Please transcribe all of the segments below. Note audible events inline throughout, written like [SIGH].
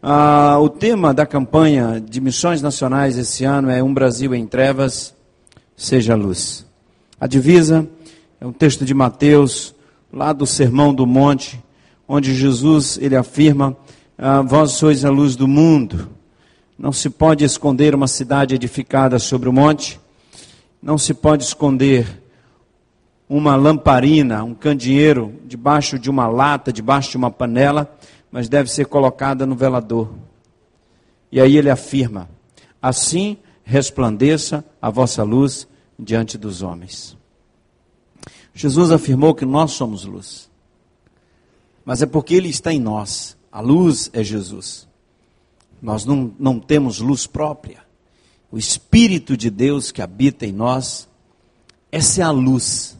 Ah, o tema da campanha de missões nacionais esse ano é Um Brasil em Trevas, Seja Luz. A divisa é um texto de Mateus, lá do Sermão do Monte, onde Jesus ele afirma: ah, Vós sois a luz do mundo. Não se pode esconder uma cidade edificada sobre o monte, não se pode esconder uma lamparina, um candeeiro debaixo de uma lata, debaixo de uma panela mas deve ser colocada no velador. E aí ele afirma: Assim resplandeça a vossa luz diante dos homens. Jesus afirmou que nós somos luz, mas é porque Ele está em nós. A luz é Jesus. Nós não, não temos luz própria. O Espírito de Deus que habita em nós, essa é a luz.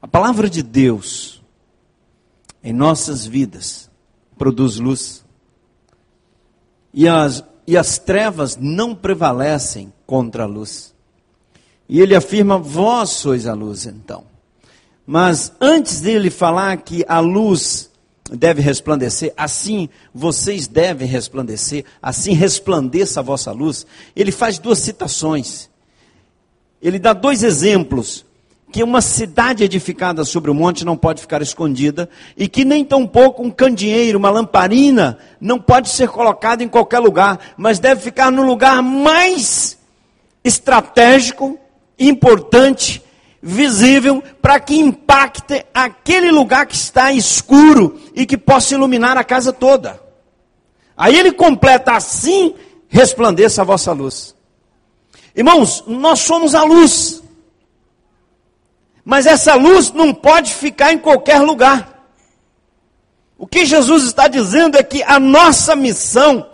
A palavra de Deus em nossas vidas produz luz. E as, e as trevas não prevalecem contra a luz. E ele afirma: Vós sois a luz, então. Mas antes dele falar que a luz deve resplandecer, assim vocês devem resplandecer, assim resplandeça a vossa luz, ele faz duas citações. Ele dá dois exemplos que uma cidade edificada sobre o monte não pode ficar escondida e que nem tampouco um candeeiro, uma lamparina, não pode ser colocado em qualquer lugar, mas deve ficar no lugar mais estratégico, importante, visível, para que impacte aquele lugar que está escuro e que possa iluminar a casa toda. Aí ele completa assim: resplandeça a vossa luz. Irmãos, nós somos a luz. Mas essa luz não pode ficar em qualquer lugar. O que Jesus está dizendo é que a nossa missão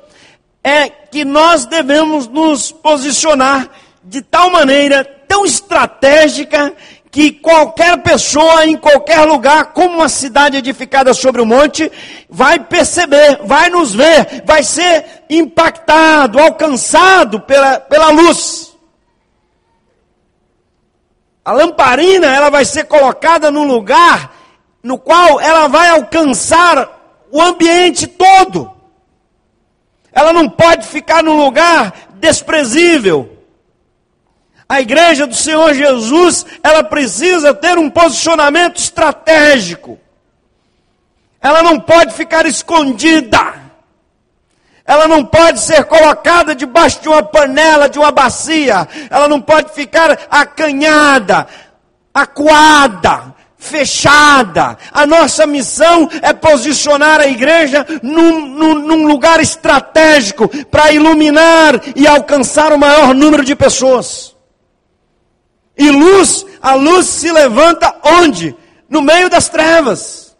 é que nós devemos nos posicionar de tal maneira, tão estratégica, que qualquer pessoa em qualquer lugar, como uma cidade edificada sobre o monte, vai perceber, vai nos ver, vai ser impactado, alcançado pela, pela luz. A lamparina, ela vai ser colocada num lugar no qual ela vai alcançar o ambiente todo. Ela não pode ficar num lugar desprezível. A igreja do Senhor Jesus, ela precisa ter um posicionamento estratégico. Ela não pode ficar escondida. Ela não pode ser colocada debaixo de uma panela, de uma bacia. Ela não pode ficar acanhada, acuada, fechada. A nossa missão é posicionar a igreja num, num, num lugar estratégico para iluminar e alcançar o maior número de pessoas. E luz, a luz se levanta onde? No meio das trevas.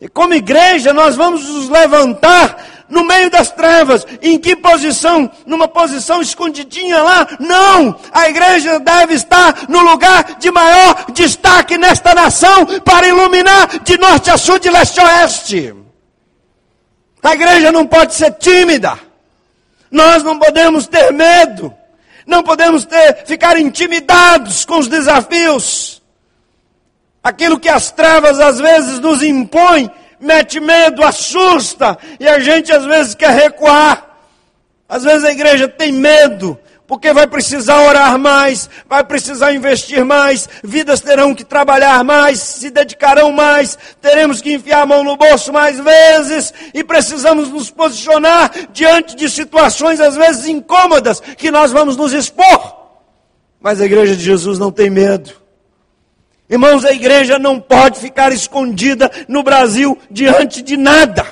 E como igreja, nós vamos nos levantar no meio das trevas. Em que posição? Numa posição escondidinha lá? Não! A igreja deve estar no lugar de maior destaque nesta nação para iluminar de norte a sul, de leste a oeste. A igreja não pode ser tímida. Nós não podemos ter medo. Não podemos ter, ficar intimidados com os desafios. Aquilo que as trevas às vezes nos impõem mete medo, assusta, e a gente às vezes quer recuar. Às vezes a igreja tem medo, porque vai precisar orar mais, vai precisar investir mais, vidas terão que trabalhar mais, se dedicarão mais, teremos que enfiar a mão no bolso mais vezes e precisamos nos posicionar diante de situações às vezes incômodas que nós vamos nos expor. Mas a igreja de Jesus não tem medo. Irmãos, a igreja não pode ficar escondida no Brasil diante de nada.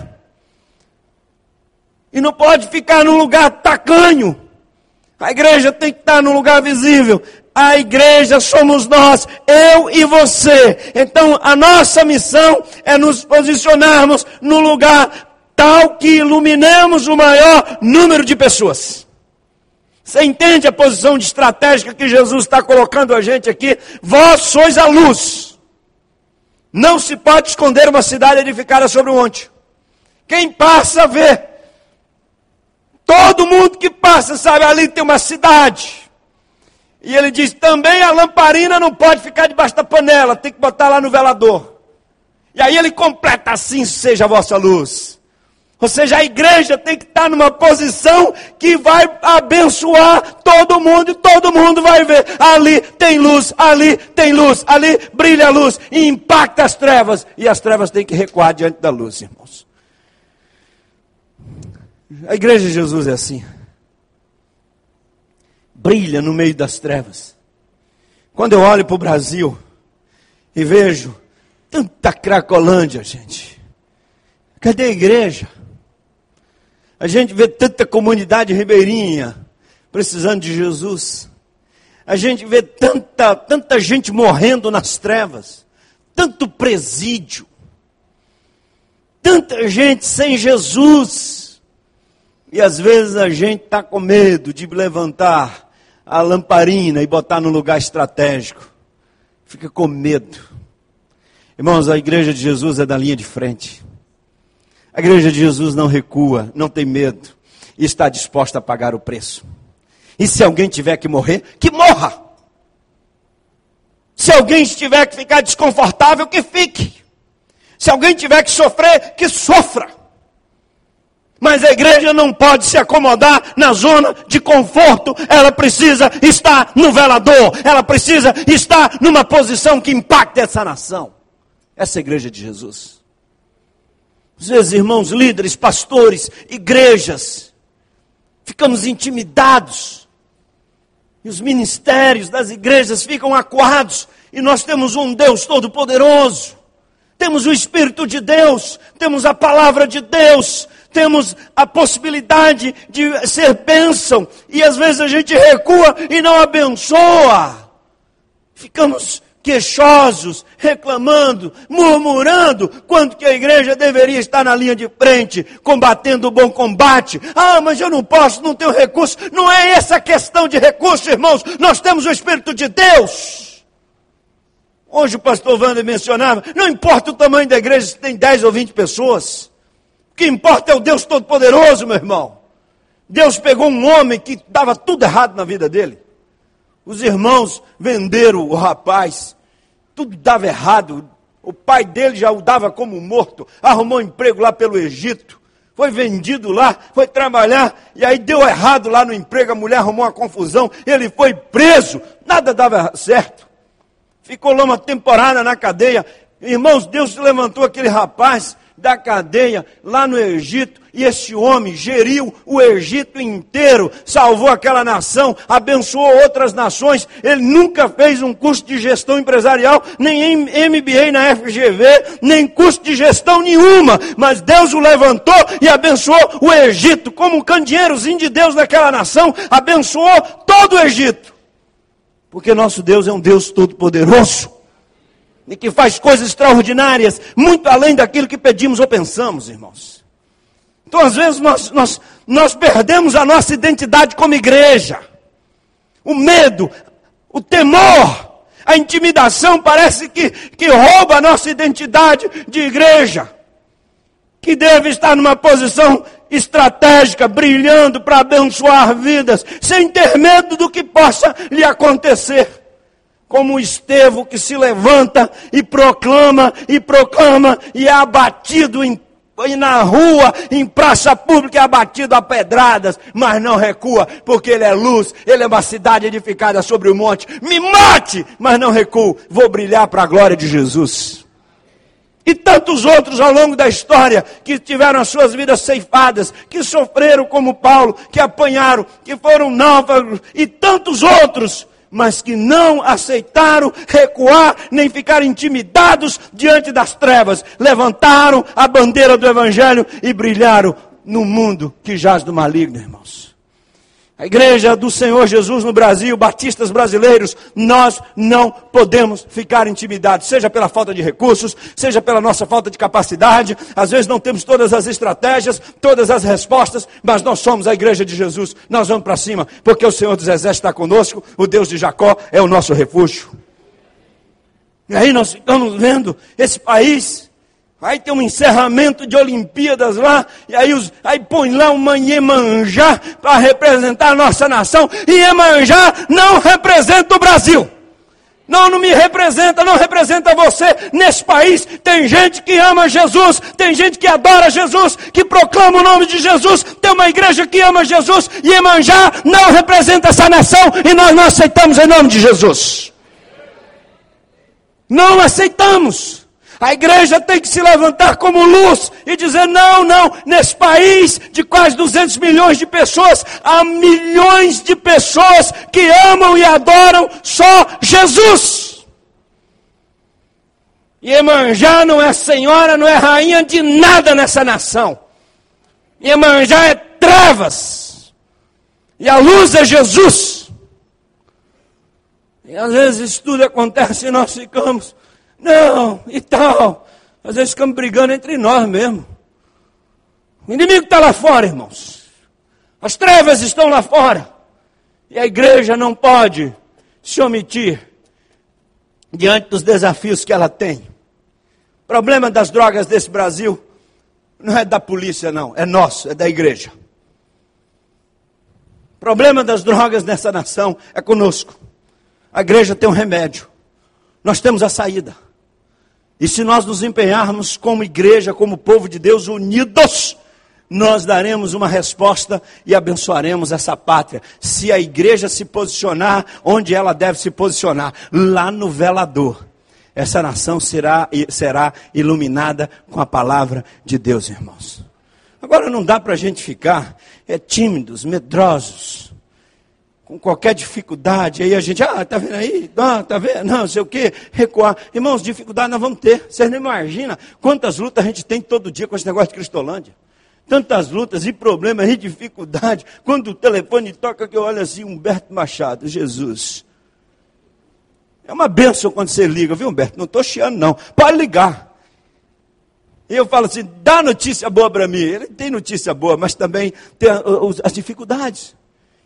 E não pode ficar num lugar tacanho. A igreja tem que estar num lugar visível. A igreja somos nós, eu e você. Então a nossa missão é nos posicionarmos no lugar tal que iluminemos o maior número de pessoas. Você entende a posição de estratégica que Jesus está colocando a gente aqui? Vós sois a luz. Não se pode esconder uma cidade edificada sobre um monte. Quem passa vê. Todo mundo que passa sabe ali tem uma cidade. E ele diz: também a lamparina não pode ficar debaixo da panela, tem que botar lá no velador. E aí ele completa assim: seja a vossa luz. Ou seja, a igreja tem que estar numa posição que vai abençoar todo mundo e todo mundo vai ver. Ali tem luz, ali tem luz, ali brilha a luz e impacta as trevas. E as trevas têm que recuar diante da luz, irmãos. A igreja de Jesus é assim. Brilha no meio das trevas. Quando eu olho para o Brasil e vejo tanta cracolândia, gente. Cadê a igreja? A gente vê tanta comunidade ribeirinha precisando de Jesus. A gente vê tanta, tanta gente morrendo nas trevas, tanto presídio, tanta gente sem Jesus. E às vezes a gente está com medo de levantar a lamparina e botar no lugar estratégico. Fica com medo. Irmãos, a igreja de Jesus é da linha de frente. A igreja de Jesus não recua, não tem medo e está disposta a pagar o preço. E se alguém tiver que morrer, que morra. Se alguém tiver que ficar desconfortável, que fique. Se alguém tiver que sofrer, que sofra. Mas a igreja não pode se acomodar na zona de conforto, ela precisa estar no velador, ela precisa estar numa posição que impacte essa nação. Essa é a igreja de Jesus. Às vezes, irmãos líderes, pastores, igrejas, ficamos intimidados. E os ministérios das igrejas ficam acuados. E nós temos um Deus todo-poderoso. Temos o Espírito de Deus. Temos a palavra de Deus. Temos a possibilidade de ser bênção. E às vezes a gente recua e não abençoa. Ficamos queixosos, reclamando, murmurando, quando que a igreja deveria estar na linha de frente, combatendo o bom combate. Ah, mas eu não posso, não tenho recurso. Não é essa questão de recurso, irmãos. Nós temos o Espírito de Deus. Hoje o pastor Wander mencionava, não importa o tamanho da igreja, se tem 10 ou 20 pessoas. O que importa é o Deus Todo-Poderoso, meu irmão. Deus pegou um homem que dava tudo errado na vida dele. Os irmãos venderam o rapaz, tudo dava errado. O pai dele já o dava como morto, arrumou um emprego lá pelo Egito, foi vendido lá, foi trabalhar, e aí deu errado lá no emprego, a mulher arrumou uma confusão, ele foi preso, nada dava certo. Ficou lá uma temporada na cadeia. Irmãos, Deus levantou aquele rapaz da cadeia lá no Egito, e esse homem geriu o Egito inteiro, salvou aquela nação, abençoou outras nações. Ele nunca fez um curso de gestão empresarial, nem MBA na FGV, nem curso de gestão nenhuma. Mas Deus o levantou e abençoou o Egito, como um candeeirozinho de Deus naquela nação, abençoou todo o Egito. Porque nosso Deus é um Deus todo-poderoso e que faz coisas extraordinárias, muito além daquilo que pedimos ou pensamos, irmãos. Então, às vezes, nós, nós, nós perdemos a nossa identidade como igreja. O medo, o temor, a intimidação parece que, que rouba a nossa identidade de igreja. Que deve estar numa posição estratégica, brilhando para abençoar vidas, sem ter medo do que possa lhe acontecer como Estevão que se levanta e proclama e proclama e é abatido em na rua, em praça pública, é abatido a pedradas, mas não recua, porque ele é luz, ele é uma cidade edificada sobre o monte. Me mate, mas não recuo, vou brilhar para a glória de Jesus. E tantos outros ao longo da história que tiveram as suas vidas ceifadas, que sofreram como Paulo, que apanharam, que foram náufragos, e tantos outros mas que não aceitaram recuar nem ficar intimidados diante das trevas. Levantaram a bandeira do Evangelho e brilharam no mundo que jaz do maligno, irmãos. A igreja do Senhor Jesus no Brasil, batistas brasileiros, nós não podemos ficar intimidados, seja pela falta de recursos, seja pela nossa falta de capacidade. Às vezes não temos todas as estratégias, todas as respostas, mas nós somos a igreja de Jesus. Nós vamos para cima, porque o Senhor dos Exércitos está conosco, o Deus de Jacó é o nosso refúgio. E aí nós ficamos vendo esse país Aí tem um encerramento de Olimpíadas lá, e aí, os, aí põe lá uma Iemanjá para representar a nossa nação, e Iemanjá não representa o Brasil. Não, não me representa, não representa você. Nesse país tem gente que ama Jesus, tem gente que adora Jesus, que proclama o nome de Jesus, tem uma igreja que ama Jesus, e Emanjá não representa essa nação e nós não aceitamos em nome de Jesus. Não aceitamos. A igreja tem que se levantar como luz e dizer: não, não, nesse país de quase 200 milhões de pessoas, há milhões de pessoas que amam e adoram só Jesus. E Emanjá não é senhora, não é rainha de nada nessa nação. Emanjá é trevas. E a luz é Jesus. E às vezes isso tudo acontece e nós ficamos não, e tal. Às vezes ficamos brigando entre nós mesmo. O inimigo está lá fora, irmãos. As trevas estão lá fora. E a igreja não pode se omitir diante dos desafios que ela tem. O problema das drogas desse Brasil não é da polícia, não, é nosso, é da igreja. O problema das drogas nessa nação é conosco. A igreja tem um remédio. Nós temos a saída. E se nós nos empenharmos como igreja, como povo de Deus unidos, nós daremos uma resposta e abençoaremos essa pátria. Se a igreja se posicionar onde ela deve se posicionar, lá no velador, essa nação será, será iluminada com a palavra de Deus, irmãos. Agora não dá para a gente ficar é, tímidos, medrosos com qualquer dificuldade, aí a gente, ah, tá vendo aí? Ah, tá vendo? Não, sei o quê, recuar. Irmãos, dificuldade nós vamos ter. Vocês não imaginam quantas lutas a gente tem todo dia com esse negócio de Cristolândia. Tantas lutas e problemas e dificuldades. Quando o telefone toca, que eu olho assim, Humberto Machado, Jesus. É uma benção quando você liga, viu, Humberto? Não estou chiando, não. Pode ligar. E eu falo assim, dá notícia boa para mim. Ele tem notícia boa, mas também tem as dificuldades.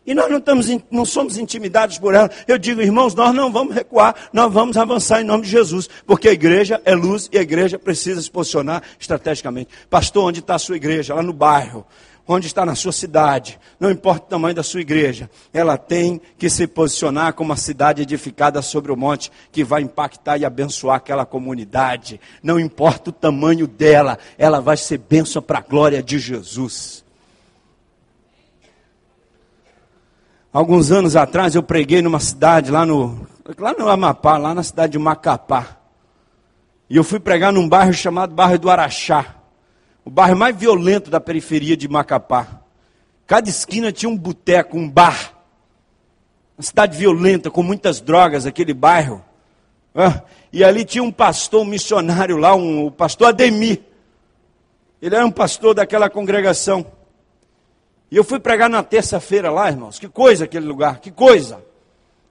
E nós não, estamos, não somos intimidados por ela. Eu digo, irmãos, nós não vamos recuar, nós vamos avançar em nome de Jesus, porque a igreja é luz e a igreja precisa se posicionar estrategicamente. Pastor, onde está a sua igreja? Lá no bairro. Onde está na sua cidade? Não importa o tamanho da sua igreja, ela tem que se posicionar como uma cidade edificada sobre o monte, que vai impactar e abençoar aquela comunidade. Não importa o tamanho dela, ela vai ser bênção para a glória de Jesus. Alguns anos atrás eu preguei numa cidade lá no, lá no Amapá, lá na cidade de Macapá. E eu fui pregar num bairro chamado Bairro do Araxá. O bairro mais violento da periferia de Macapá. Cada esquina tinha um boteco, um bar. Uma cidade violenta, com muitas drogas, aquele bairro. E ali tinha um pastor, um missionário lá, um, o pastor Ademir. Ele era um pastor daquela congregação. E eu fui pregar na terça-feira lá, irmãos. Que coisa aquele lugar, que coisa.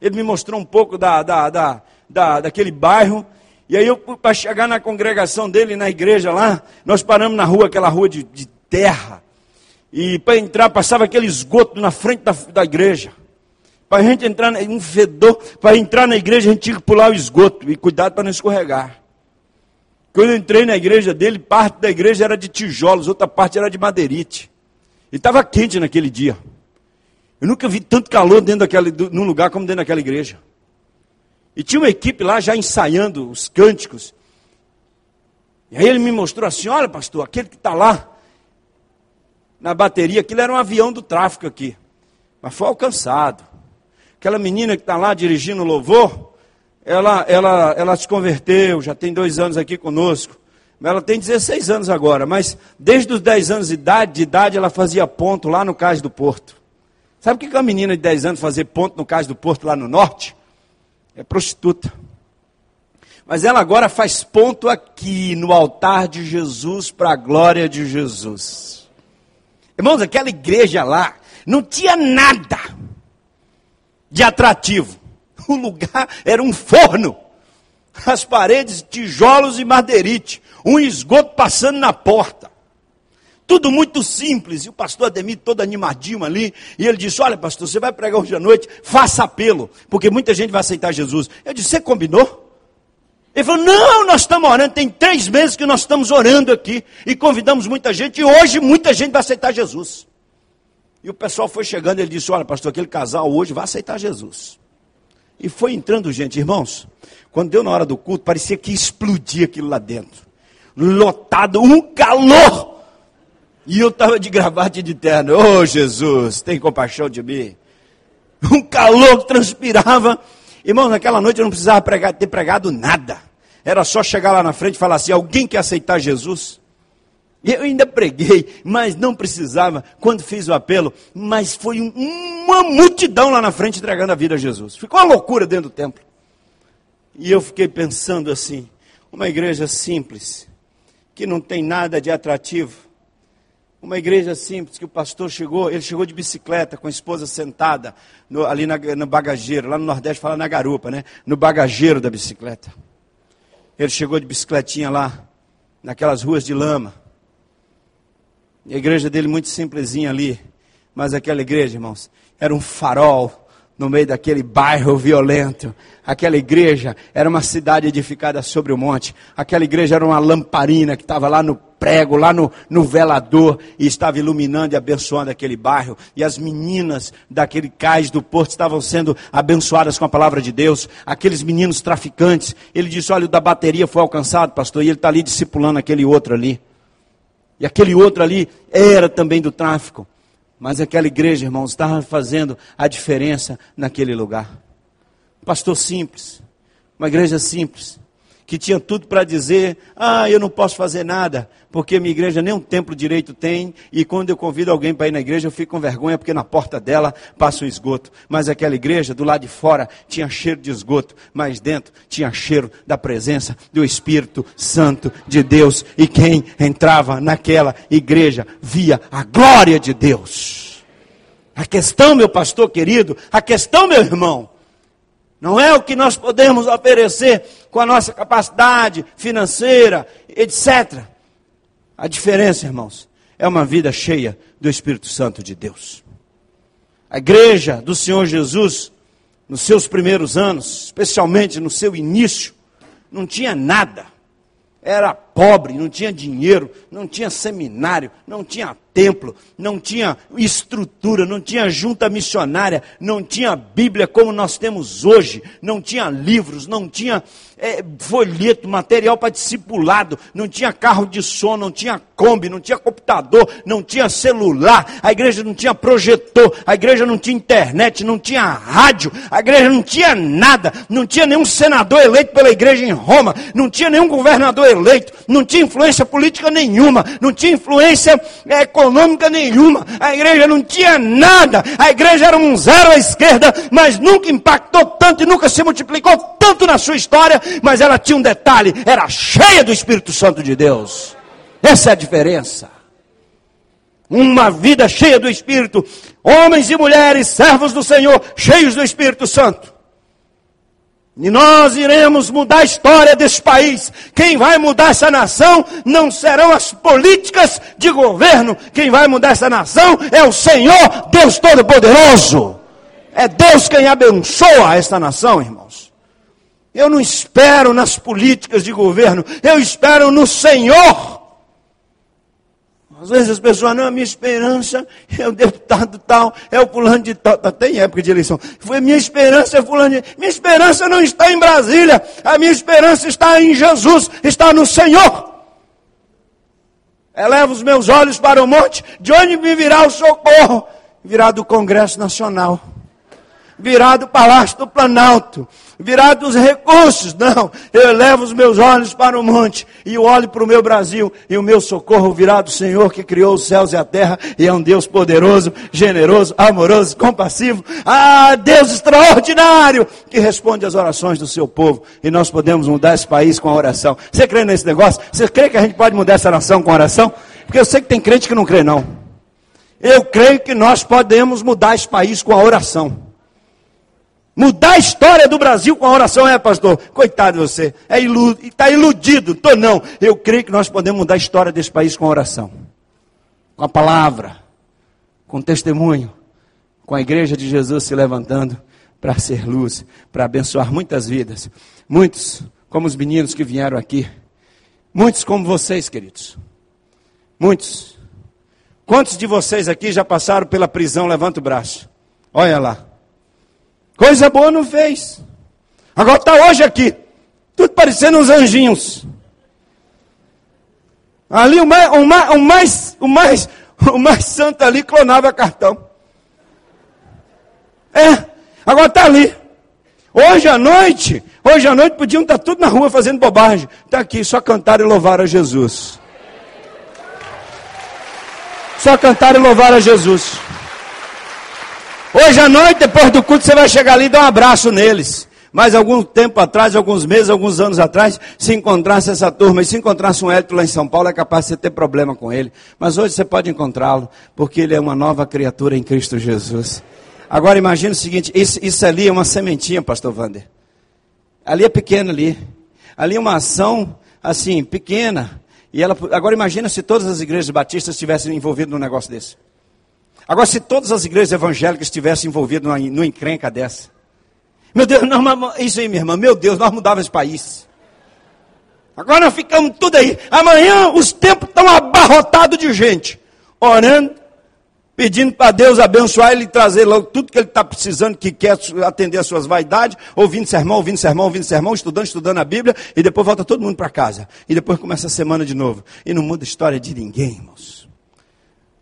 Ele me mostrou um pouco da, da, da, da daquele bairro. E aí para chegar na congregação dele, na igreja lá, nós paramos na rua, aquela rua de, de terra. E para entrar, passava aquele esgoto na frente da, da igreja. Para a gente entrar, um fedor, para entrar na igreja a gente tinha que pular o esgoto. E cuidado para não escorregar. Quando eu entrei na igreja dele, parte da igreja era de tijolos, outra parte era de madeirite. E estava quente naquele dia. Eu nunca vi tanto calor dentro daquele, num lugar como dentro daquela igreja. E tinha uma equipe lá já ensaiando os cânticos. E aí ele me mostrou assim: olha, pastor, aquele que está lá na bateria, aquilo era um avião do tráfico aqui. Mas foi alcançado. Aquela menina que está lá dirigindo o louvor, ela, ela, ela se converteu, já tem dois anos aqui conosco. Ela tem 16 anos agora, mas desde os 10 anos de idade, de idade ela fazia ponto lá no Cais do Porto. Sabe o que uma menina de 10 anos fazer ponto no Cais do Porto lá no norte? É prostituta. Mas ela agora faz ponto aqui no altar de Jesus para a glória de Jesus. Irmãos, aquela igreja lá não tinha nada de atrativo. O lugar era um forno. As paredes, tijolos e madeirite um esgoto passando na porta. Tudo muito simples. E o pastor Ademir todo animadinho ali. E ele disse: Olha, pastor, você vai pregar hoje à noite, faça apelo, porque muita gente vai aceitar Jesus. Eu disse: Você combinou? Ele falou: Não, nós estamos orando. Tem três meses que nós estamos orando aqui. E convidamos muita gente. E hoje muita gente vai aceitar Jesus. E o pessoal foi chegando. Ele disse: Olha, pastor, aquele casal hoje vai aceitar Jesus. E foi entrando gente, irmãos. Quando deu na hora do culto, parecia que explodia aquilo lá dentro. Lotado, um calor. E eu estava de gravata e de terno. Oh, Jesus, tem compaixão de mim. Um calor que transpirava. Irmão, naquela noite eu não precisava pregar, ter pregado nada. Era só chegar lá na frente e falar assim: alguém quer aceitar Jesus? Eu ainda preguei, mas não precisava quando fiz o apelo. Mas foi um, uma multidão lá na frente entregando a vida a Jesus. Ficou uma loucura dentro do templo. E eu fiquei pensando assim: uma igreja simples, que não tem nada de atrativo. Uma igreja simples que o pastor chegou, ele chegou de bicicleta com a esposa sentada no, ali na, no bagageiro, lá no Nordeste fala na garupa, né? No bagageiro da bicicleta. Ele chegou de bicicletinha lá, naquelas ruas de lama. A igreja dele muito simplesinha ali, mas aquela igreja, irmãos, era um farol no meio daquele bairro violento. Aquela igreja era uma cidade edificada sobre o monte. Aquela igreja era uma lamparina que estava lá no prego, lá no, no velador, e estava iluminando e abençoando aquele bairro. E as meninas daquele cais do porto estavam sendo abençoadas com a palavra de Deus. Aqueles meninos traficantes. Ele disse: Olha, o da bateria foi alcançado, pastor, e ele está ali discipulando aquele outro ali. E aquele outro ali era também do tráfico. Mas aquela igreja, irmãos, estava fazendo a diferença naquele lugar. Pastor simples, uma igreja simples, que tinha tudo para dizer: ah, eu não posso fazer nada, porque minha igreja nem um templo direito tem, e quando eu convido alguém para ir na igreja, eu fico com vergonha, porque na porta dela passa o esgoto. Mas aquela igreja, do lado de fora, tinha cheiro de esgoto, mas dentro tinha cheiro da presença do Espírito Santo de Deus, e quem entrava naquela igreja via a glória de Deus. A questão, meu pastor querido, a questão, meu irmão, não é o que nós podemos oferecer com a nossa capacidade financeira, etc. A diferença, irmãos, é uma vida cheia do Espírito Santo de Deus. A igreja do Senhor Jesus, nos seus primeiros anos, especialmente no seu início, não tinha nada. Era pobre, não tinha dinheiro, não tinha seminário, não tinha templo, não tinha estrutura, não tinha junta missionária, não tinha Bíblia como nós temos hoje, não tinha livros, não tinha é, folheto, material para discipulado, não tinha carro de som, não tinha Kombi, não tinha computador, não tinha celular, a igreja não tinha projetor, a igreja não tinha internet, não tinha rádio, a igreja não tinha nada, não tinha nenhum senador eleito pela igreja em Roma, não tinha nenhum governador eleito, não tinha influência política nenhuma, não tinha influência é, econômica nenhuma, a igreja não tinha nada, a igreja era um zero à esquerda, mas nunca impactou tanto e nunca se multiplicou tanto na sua história, mas ela tinha um detalhe, era cheia do Espírito Santo de Deus. Essa é a diferença. Uma vida cheia do Espírito, homens e mulheres, servos do Senhor, cheios do Espírito Santo. E nós iremos mudar a história desse país. Quem vai mudar essa nação não serão as políticas de governo. Quem vai mudar essa nação é o Senhor, Deus Todo-Poderoso. É Deus quem abençoa esta nação, irmãos. Eu não espero nas políticas de governo, eu espero no Senhor. Às vezes as pessoas, não, a minha esperança é o deputado tal, é o fulano de tal, tá, tem época de eleição. Foi minha esperança é fulano de... Minha esperança não está em Brasília, a minha esperança está em Jesus, está no Senhor. Eleva os meus olhos para o monte, de onde me virá o socorro? Virá do Congresso Nacional, virá do Palácio do Planalto, virá dos recursos. Não, eu levo os meus olhos para o monte e olho para o meu Brasil e o meu socorro virá do Senhor que criou os céus e a terra e é um Deus poderoso, generoso, amoroso, compassivo. Ah, Deus extraordinário que responde às orações do seu povo e nós podemos mudar esse país com a oração. Você crê nesse negócio? Você crê que a gente pode mudar essa nação com a oração? Porque eu sei que tem crente que não crê não. Eu creio que nós podemos mudar esse país com a oração. Mudar a história do Brasil com a oração, é, pastor? Coitado de você, é está iludido. Tô não. Eu creio que nós podemos mudar a história desse país com a oração. Com a palavra, com testemunho, com a igreja de Jesus se levantando para ser luz, para abençoar muitas vidas. Muitos, como os meninos que vieram aqui. Muitos como vocês, queridos. Muitos. Quantos de vocês aqui já passaram pela prisão? Levanta o braço. Olha lá. Coisa boa não fez. Agora está hoje aqui. Tudo parecendo uns anjinhos. Ali o mais, o mais, o mais, o mais, [LAUGHS] o mais santo ali clonava cartão. É, agora está ali. Hoje à noite, hoje à noite podiam estar tudo na rua fazendo bobagem. Está aqui, só cantar e louvar a Jesus. Só cantar e louvar a Jesus. Hoje à noite, depois do culto, você vai chegar ali e dar um abraço neles. Mas algum tempo atrás, alguns meses, alguns anos atrás, se encontrasse essa turma e se encontrasse um Hélito lá em São Paulo, é capaz de você ter problema com ele. Mas hoje você pode encontrá-lo, porque ele é uma nova criatura em Cristo Jesus. Agora imagine o seguinte, isso, isso ali é uma sementinha, pastor Wander. Ali é pequeno ali. Ali é uma ação, assim, pequena. E ela, agora imagina se todas as igrejas batistas estivessem envolvidas num negócio desse. Agora, se todas as igrejas evangélicas estivessem envolvidas numa, encrenca dessa. Meu Deus, não, isso aí, minha irmã, meu Deus, nós mudávamos esse país. Agora nós ficamos tudo aí. Amanhã os tempos estão abarrotados de gente. Orando, pedindo para Deus abençoar ele e trazer logo tudo que ele está precisando, que quer atender as suas vaidades, ouvindo sermão, ouvindo sermão, ouvindo sermão, estudando, estudando a Bíblia, e depois volta todo mundo para casa. E depois começa a semana de novo. E não muda a história de ninguém, irmãos.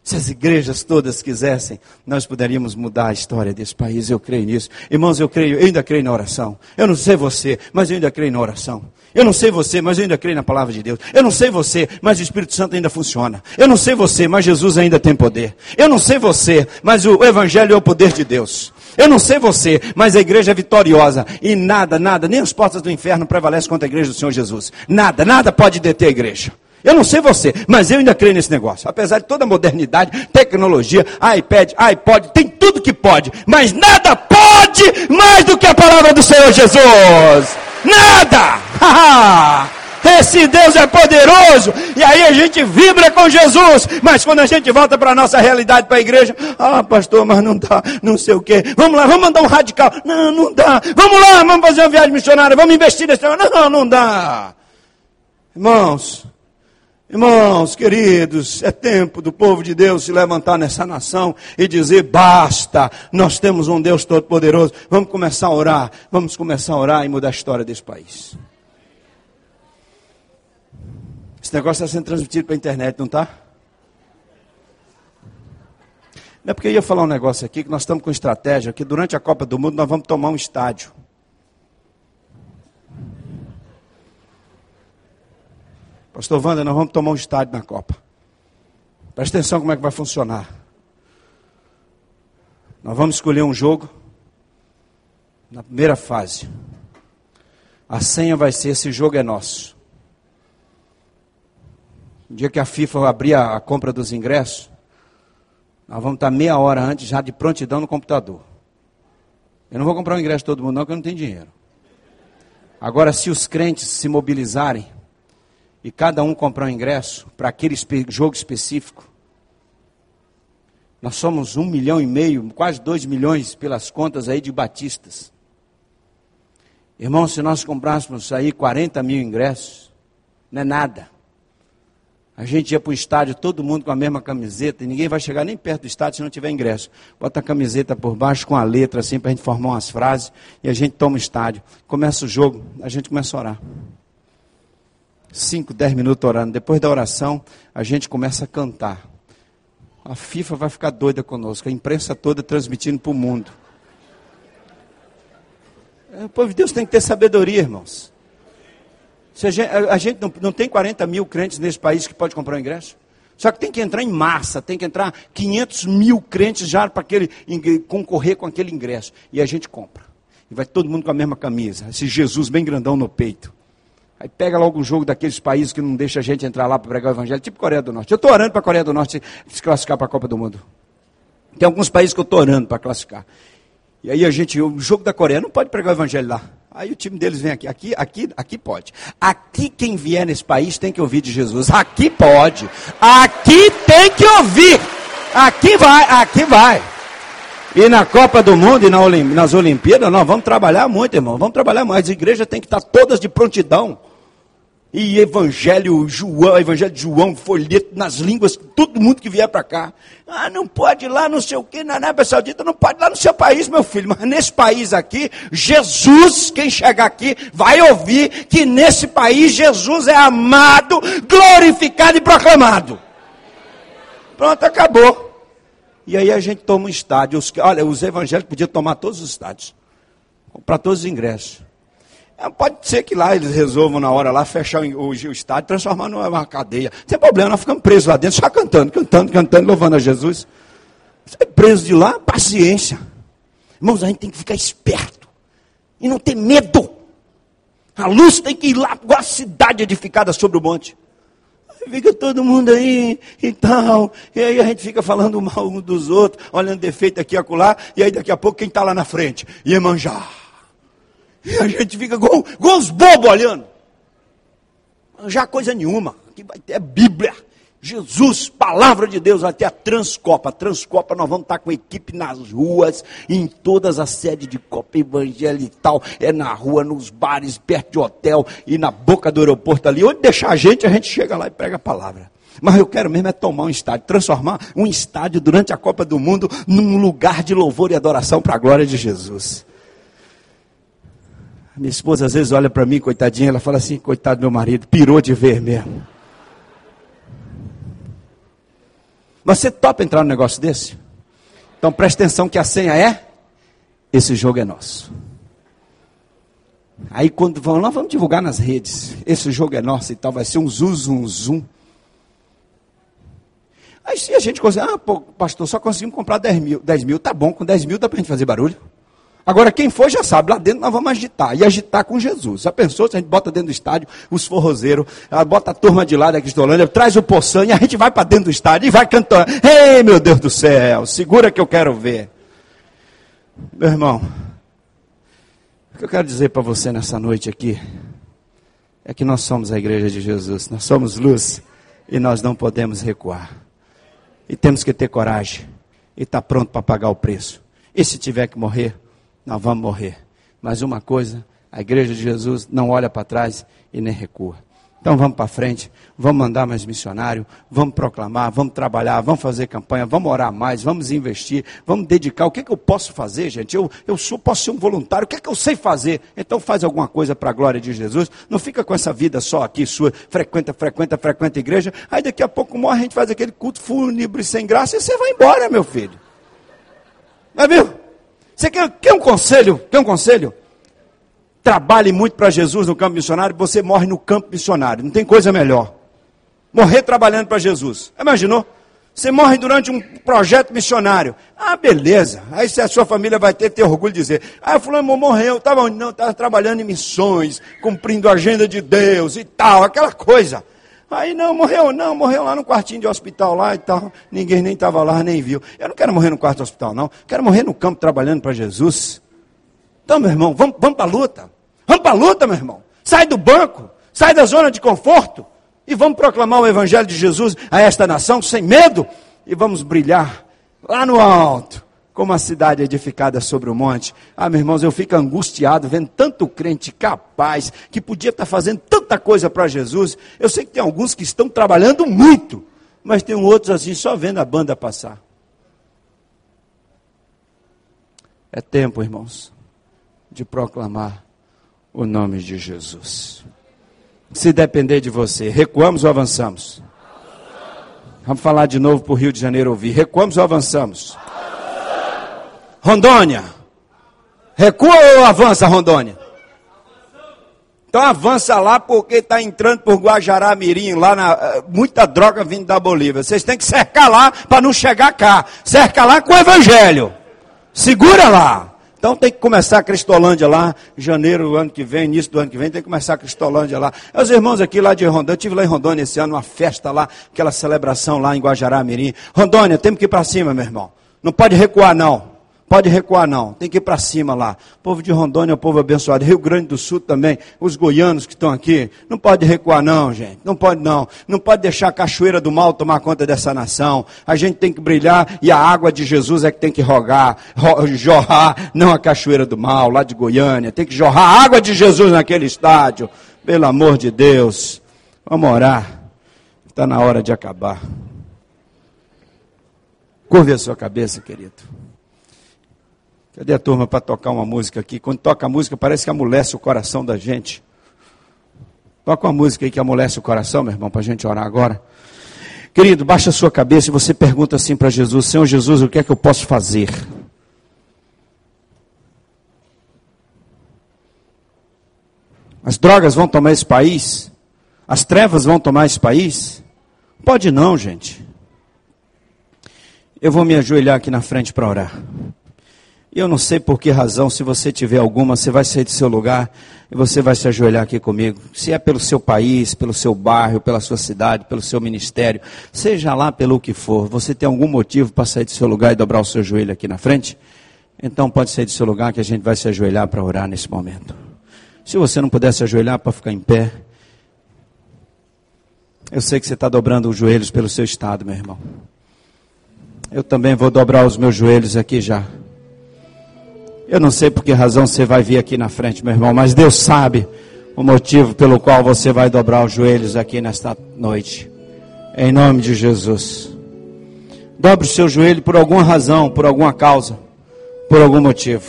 Se as igrejas todas quisessem, nós poderíamos mudar a história desse país. Eu creio nisso. Irmãos, eu creio, eu ainda creio na oração. Eu não sei você, mas eu ainda creio na oração. Eu não sei você, mas eu ainda creio na palavra de Deus. Eu não sei você, mas o Espírito Santo ainda funciona. Eu não sei você, mas Jesus ainda tem poder. Eu não sei você, mas o Evangelho é o poder de Deus. Eu não sei você, mas a igreja é vitoriosa. E nada, nada, nem as portas do inferno prevalecem contra a igreja do Senhor Jesus. Nada, nada pode deter a igreja. Eu não sei você, mas eu ainda creio nesse negócio. Apesar de toda a modernidade, tecnologia, iPad, iPod, tem tudo que pode, mas nada pode mais do que a palavra do Senhor Jesus. Nada! [LAUGHS] Esse Deus é poderoso. E aí a gente vibra com Jesus. Mas quando a gente volta para a nossa realidade, para a igreja, ah, pastor, mas não dá, não sei o quê. Vamos lá, vamos mandar um radical. Não, não dá. Vamos lá, vamos fazer uma viagem missionária, vamos investir nesse negócio. Não, não dá. Irmãos, Irmãos, queridos, é tempo do povo de Deus se levantar nessa nação e dizer: basta, nós temos um Deus Todo-Poderoso. Vamos começar a orar, vamos começar a orar e mudar a história desse país. Esse negócio está sendo transmitido para a internet, não está? Não é porque eu ia falar um negócio aqui que nós estamos com estratégia que durante a Copa do Mundo nós vamos tomar um estádio. Pastor Wanda, nós vamos tomar um estádio na Copa. Presta atenção como é que vai funcionar. Nós vamos escolher um jogo na primeira fase. A senha vai ser: esse jogo é nosso. No dia que a FIFA abrir a, compra dos ingressos, nós vamos estar meia hora antes já de prontidão no computador. Eu não vou comprar o ingresso todo mundo, não, porque eu não tenho dinheiro. Agora, se os crentes se mobilizarem, e cada um comprar um ingresso para aquele jogo específico. Nós somos um milhão e meio, quase dois milhões pelas contas aí de batistas. Irmão, se nós comprássemos aí 40 mil ingressos, não é nada. A gente ia para o estádio, todo mundo com a mesma camiseta, e ninguém vai chegar nem perto do estádio se não tiver ingresso. Bota a camiseta por baixo com a letra assim para a gente formar umas frases, e a gente toma o estádio. Começa o jogo, a gente começa a orar. 5, 10 minutos orando. Depois da oração, a gente começa a cantar. A FIFA vai ficar doida conosco, a imprensa toda transmitindo para o mundo. É, o povo de Deus tem que ter sabedoria, irmãos. Se a gente, a, gente não, não, tem 40 mil crentes nesse país que pode comprar um ingresso. Só que tem que entrar em massa, tem que entrar 500 mil crentes já para aquele, concorrer com aquele ingresso. E a gente compra. E vai todo mundo com a mesma camisa. Esse Jesus bem grandão no peito. Aí pega logo um jogo daqueles países que não deixa a gente entrar lá para pregar o evangelho, tipo Coreia do Norte. Eu estou orando para a Coreia do Norte se classificar para a Copa do Mundo. Tem alguns países que eu estou orando para classificar. E aí a gente, o jogo da Coreia não pode pregar o evangelho lá. Aí o time deles vem aqui, aqui, aqui, aqui pode. Aqui quem vier nesse país tem que ouvir de Jesus. Aqui pode. Aqui tem que ouvir. Aqui vai, aqui vai. E na Copa do Mundo e nas Olimpíadas, nós vamos trabalhar muito, irmão. Vamos trabalhar mais. As igrejas têm que estar todas de prontidão. e Evangelho João, Evangelho de João, folheto nas línguas, todo mundo que vier para cá. Ah, não pode ir lá, não sei o que, na Arábia Saudita, não pode ir lá no seu país, meu filho, mas nesse país aqui, Jesus, quem chegar aqui, vai ouvir que nesse país Jesus é amado, glorificado e proclamado. Pronto, acabou. E aí a gente toma um estádio. Os, olha, os evangélicos podiam tomar todos os estádios, comprar todos os ingressos. É, pode ser que lá eles resolvam na hora lá fechar o, o estádio, transformar numa cadeia. Tem problema, nós ficamos presos lá dentro, só cantando, cantando, cantando, louvando a Jesus. Você é preso de lá, paciência. Irmãos, a gente tem que ficar esperto e não ter medo. A luz tem que ir lá, igual a cidade edificada sobre o monte. Fica todo mundo aí e tal. E aí a gente fica falando mal um dos outros, olhando defeito aqui e acolá. E aí daqui a pouco quem está lá na frente? Iemanjá. E a gente fica igual, igual os bobos olhando. Já coisa nenhuma. Aqui vai ter Bíblia. Jesus, palavra de Deus, até a Transcopa. A Transcopa nós vamos estar com equipe nas ruas, em todas as sedes de Copa Evangelho e tal. É na rua, nos bares, perto de hotel e na boca do aeroporto ali. Onde deixar a gente, a gente chega lá e prega a palavra. Mas eu quero mesmo é tomar um estádio, transformar um estádio durante a Copa do Mundo num lugar de louvor e adoração para a glória de Jesus. Minha esposa às vezes olha para mim, coitadinha, ela fala assim: coitado do meu marido, pirou de ver mesmo. Mas você topa entrar num negócio desse? Então preste atenção que a senha é: esse jogo é nosso. Aí quando vão lá, vamos divulgar nas redes. Esse jogo é nosso e tal, vai ser um zum, zum, zum. Aí se a gente conseguir, ah, pô, pastor, só conseguimos comprar 10 mil. 10 mil, tá bom, com 10 mil dá para a gente fazer barulho. Agora, quem for já sabe, lá dentro nós vamos agitar. E agitar com Jesus. Já pensou se a gente bota dentro do estádio os forrozeiros, bota a turma de lá da Cristolândia, traz o e a gente vai para dentro do estádio e vai cantando. Ei, meu Deus do céu, segura que eu quero ver. Meu irmão, o que eu quero dizer para você nessa noite aqui é que nós somos a igreja de Jesus, nós somos luz e nós não podemos recuar. E temos que ter coragem e estar tá pronto para pagar o preço. E se tiver que morrer, nós vamos morrer. Mas uma coisa, a igreja de Jesus não olha para trás e nem recua. Então vamos para frente, vamos mandar mais missionário, vamos proclamar, vamos trabalhar, vamos fazer campanha, vamos orar mais, vamos investir, vamos dedicar. O que, é que eu posso fazer, gente? Eu, eu sou, posso ser um voluntário, o que é que eu sei fazer? Então faz alguma coisa para a glória de Jesus. Não fica com essa vida só aqui sua, frequenta, frequenta, frequenta a igreja. Aí daqui a pouco morre, a gente faz aquele culto fúnebre sem graça e você vai embora, meu filho. Mas viu? Você quer, quer um conselho? Quer um conselho? Trabalhe muito para Jesus no campo missionário, você morre no campo missionário. Não tem coisa melhor. Morrer trabalhando para Jesus. Imaginou? Você morre durante um projeto missionário. Ah, beleza. Aí a sua família vai ter, ter orgulho de dizer. Ah, fulano morreu, estava não, estava trabalhando em missões, cumprindo a agenda de Deus e tal, aquela coisa. Aí não, morreu, não, morreu lá no quartinho de hospital lá e tal. Ninguém nem estava lá, nem viu. Eu não quero morrer no quarto de hospital, não. Quero morrer no campo trabalhando para Jesus. Então, meu irmão, vamos, vamos para a luta. Vamos para a luta, meu irmão. Sai do banco, sai da zona de conforto e vamos proclamar o Evangelho de Jesus a esta nação sem medo e vamos brilhar lá no alto como a cidade edificada sobre o monte. Ah, meus irmãos, eu fico angustiado vendo tanto crente capaz, que podia estar fazendo tanta coisa para Jesus. Eu sei que tem alguns que estão trabalhando muito, mas tem outros assim, só vendo a banda passar. É tempo, irmãos, de proclamar o nome de Jesus. Se depender de você, recuamos ou avançamos? Vamos falar de novo para o Rio de Janeiro ouvir. Recuamos ou avançamos? Rondônia. Recua ou avança, Rondônia? Então avança lá porque está entrando por Guajará Mirim, lá na, eh, muita droga vindo da Bolívia. Vocês têm que cercar lá para não chegar cá. Cerca lá com o Evangelho. Segura lá. Então tem que começar a Cristolândia lá, janeiro do ano que vem, início do ano que vem, tem que começar a Cristolândia lá. Os irmãos aqui lá de Rondônia, eu estive lá em Rondônia esse ano, uma festa lá, aquela celebração lá em Guajará Mirim. Rondônia, temos que ir para cima, meu irmão. Não pode recuar, não. Pode recuar não, tem que ir para cima lá. O povo de Rondônia é um povo abençoado. Rio Grande do Sul também, os goianos que estão aqui, não pode recuar não, gente. Não pode não. Não pode deixar a cachoeira do mal tomar conta dessa nação. A gente tem que brilhar e a água de Jesus é que tem que rogar, jorrar, não a cachoeira do mal, lá de Goiânia. Tem que jorrar a água de Jesus naquele estádio. Pelo amor de Deus. Vamos orar. Está na hora de acabar. Curve a sua cabeça, querido. Cadê a turma para tocar uma música aqui? Quando toca a música, parece que amolece o coração da gente. Toca uma música aí que amolece o coração, meu irmão, para a gente orar agora. Querido, baixa a sua cabeça e você pergunta assim para Jesus: Senhor Jesus, o que é que eu posso fazer? As drogas vão tomar esse país? As trevas vão tomar esse país? Pode não, gente. Eu vou me ajoelhar aqui na frente para orar. Eu não sei por que razão, se você tiver alguma, você vai sair do seu lugar e você vai se ajoelhar aqui comigo. Se é pelo seu país, pelo seu bairro, pela sua cidade, pelo seu ministério, seja lá pelo que for, você tem algum motivo para sair do seu lugar e dobrar o seu joelho aqui na frente? Então pode sair do seu lugar que a gente vai se ajoelhar para orar nesse momento. Se você não puder se ajoelhar para ficar em pé, eu sei que você está dobrando os joelhos pelo seu estado, meu irmão. Eu também vou dobrar os meus joelhos aqui já. Eu não sei por que razão você vai vir aqui na frente, meu irmão, mas Deus sabe o motivo pelo qual você vai dobrar os joelhos aqui nesta noite. Em nome de Jesus. Dobre o seu joelho por alguma razão, por alguma causa, por algum motivo.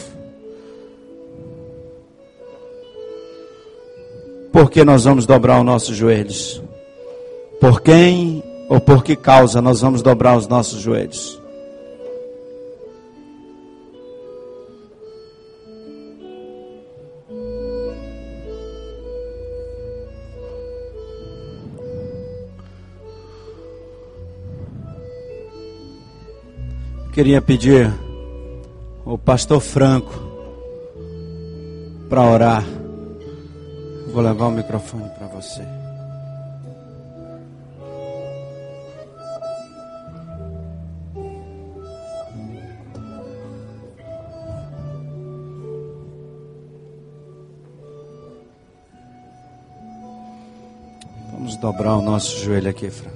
Por que nós vamos dobrar os nossos joelhos? Por quem ou por que causa nós vamos dobrar os nossos joelhos? Queria pedir o pastor Franco para orar. Vou levar o microfone para você. Vamos dobrar o nosso joelho aqui, Franco.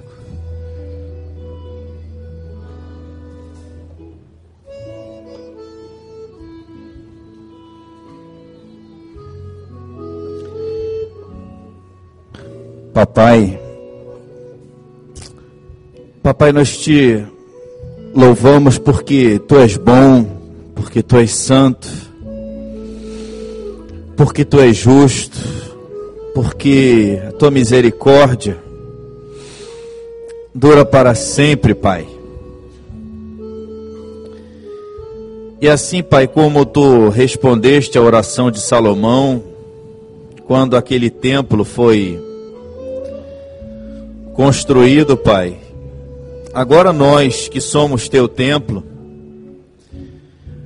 Papai, Papai, nós te louvamos porque tu és bom, porque tu és santo, porque tu és justo, porque a tua misericórdia dura para sempre, Pai. E assim, Pai, como tu respondeste à oração de Salomão, quando aquele templo foi construído, Pai. Agora nós que somos teu templo,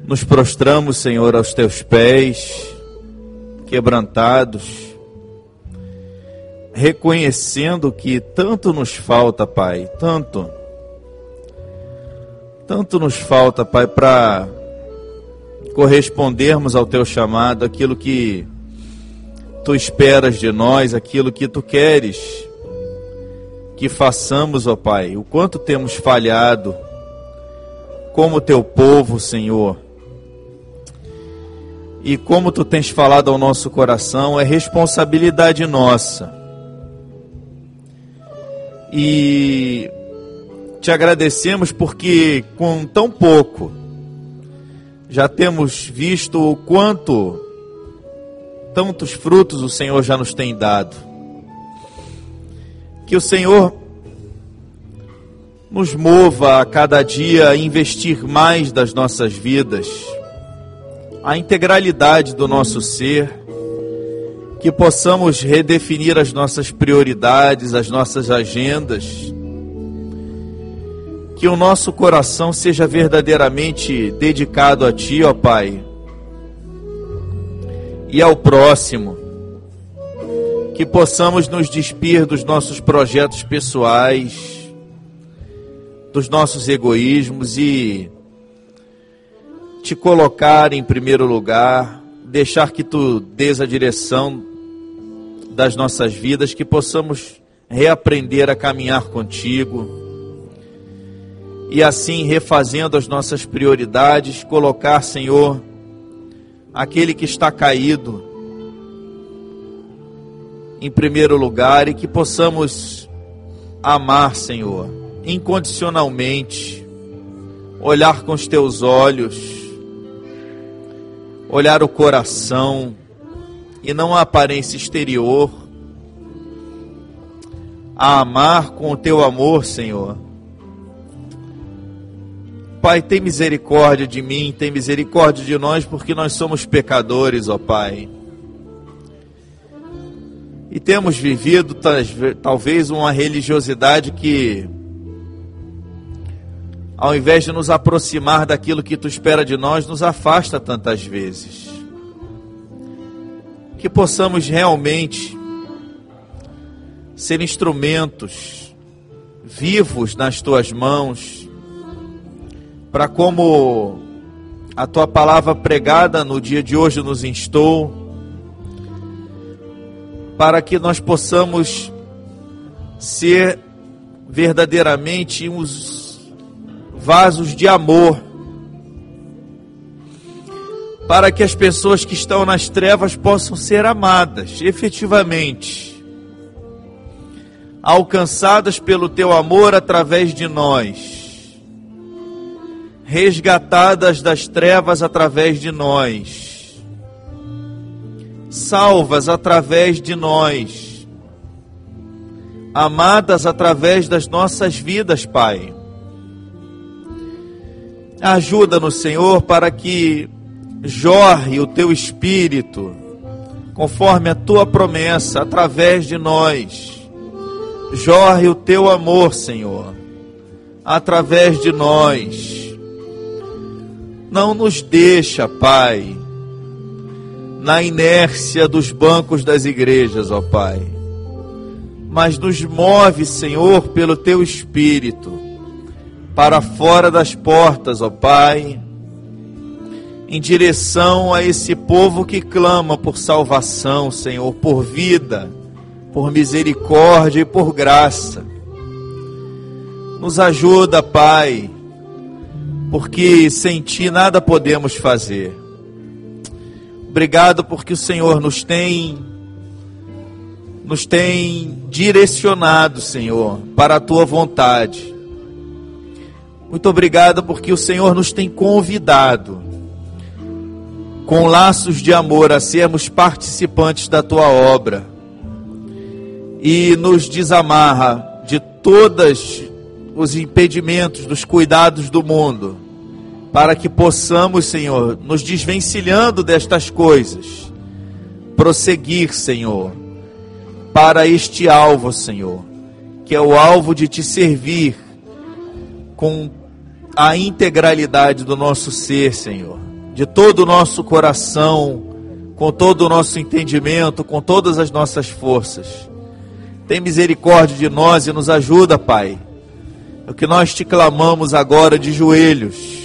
nos prostramos, Senhor, aos teus pés, quebrantados, reconhecendo que tanto nos falta, Pai, tanto, tanto nos falta, Pai, para correspondermos ao teu chamado, aquilo que tu esperas de nós, aquilo que tu queres que façamos, ó Pai, o quanto temos falhado como teu povo, Senhor. E como tu tens falado ao nosso coração, é responsabilidade nossa. E te agradecemos porque com tão pouco já temos visto o quanto tantos frutos o Senhor já nos tem dado. Que o Senhor nos mova a cada dia a investir mais das nossas vidas, a integralidade do nosso ser, que possamos redefinir as nossas prioridades, as nossas agendas, que o nosso coração seja verdadeiramente dedicado a Ti, ó Pai, e ao próximo que possamos nos despir dos nossos projetos pessoais, dos nossos egoísmos e te colocar em primeiro lugar, deixar que tu dês a direção das nossas vidas, que possamos reaprender a caminhar contigo. E assim refazendo as nossas prioridades, colocar, Senhor, aquele que está caído em primeiro lugar e que possamos amar, Senhor, incondicionalmente, olhar com os teus olhos, olhar o coração e não a aparência exterior, a amar com o teu amor, Senhor. Pai, tem misericórdia de mim, tem misericórdia de nós, porque nós somos pecadores, ó Pai. E temos vivido talvez uma religiosidade que, ao invés de nos aproximar daquilo que tu espera de nós, nos afasta tantas vezes. Que possamos realmente ser instrumentos vivos nas tuas mãos, para como a tua palavra pregada no dia de hoje nos instou para que nós possamos ser verdadeiramente uns vasos de amor, para que as pessoas que estão nas trevas possam ser amadas efetivamente, alcançadas pelo teu amor através de nós, resgatadas das trevas através de nós salvas através de nós, amadas através das nossas vidas, Pai. Ajuda-nos, Senhor, para que jorre o teu espírito, conforme a tua promessa, através de nós. Jorre o teu amor, Senhor, através de nós. Não nos deixa, Pai, na inércia dos bancos das igrejas, ó Pai. Mas nos move, Senhor, pelo teu espírito, para fora das portas, ó Pai, em direção a esse povo que clama por salvação, Senhor, por vida, por misericórdia e por graça. Nos ajuda, Pai, porque sem Ti nada podemos fazer. Obrigado porque o Senhor nos tem nos tem direcionado, Senhor, para a tua vontade. Muito obrigado porque o Senhor nos tem convidado com laços de amor a sermos participantes da tua obra e nos desamarra de todos os impedimentos dos cuidados do mundo para que possamos, Senhor, nos desvencilhando destas coisas, prosseguir, Senhor, para este alvo, Senhor, que é o alvo de te servir com a integralidade do nosso ser, Senhor, de todo o nosso coração, com todo o nosso entendimento, com todas as nossas forças. Tem misericórdia de nós e nos ajuda, Pai. É o que nós te clamamos agora de joelhos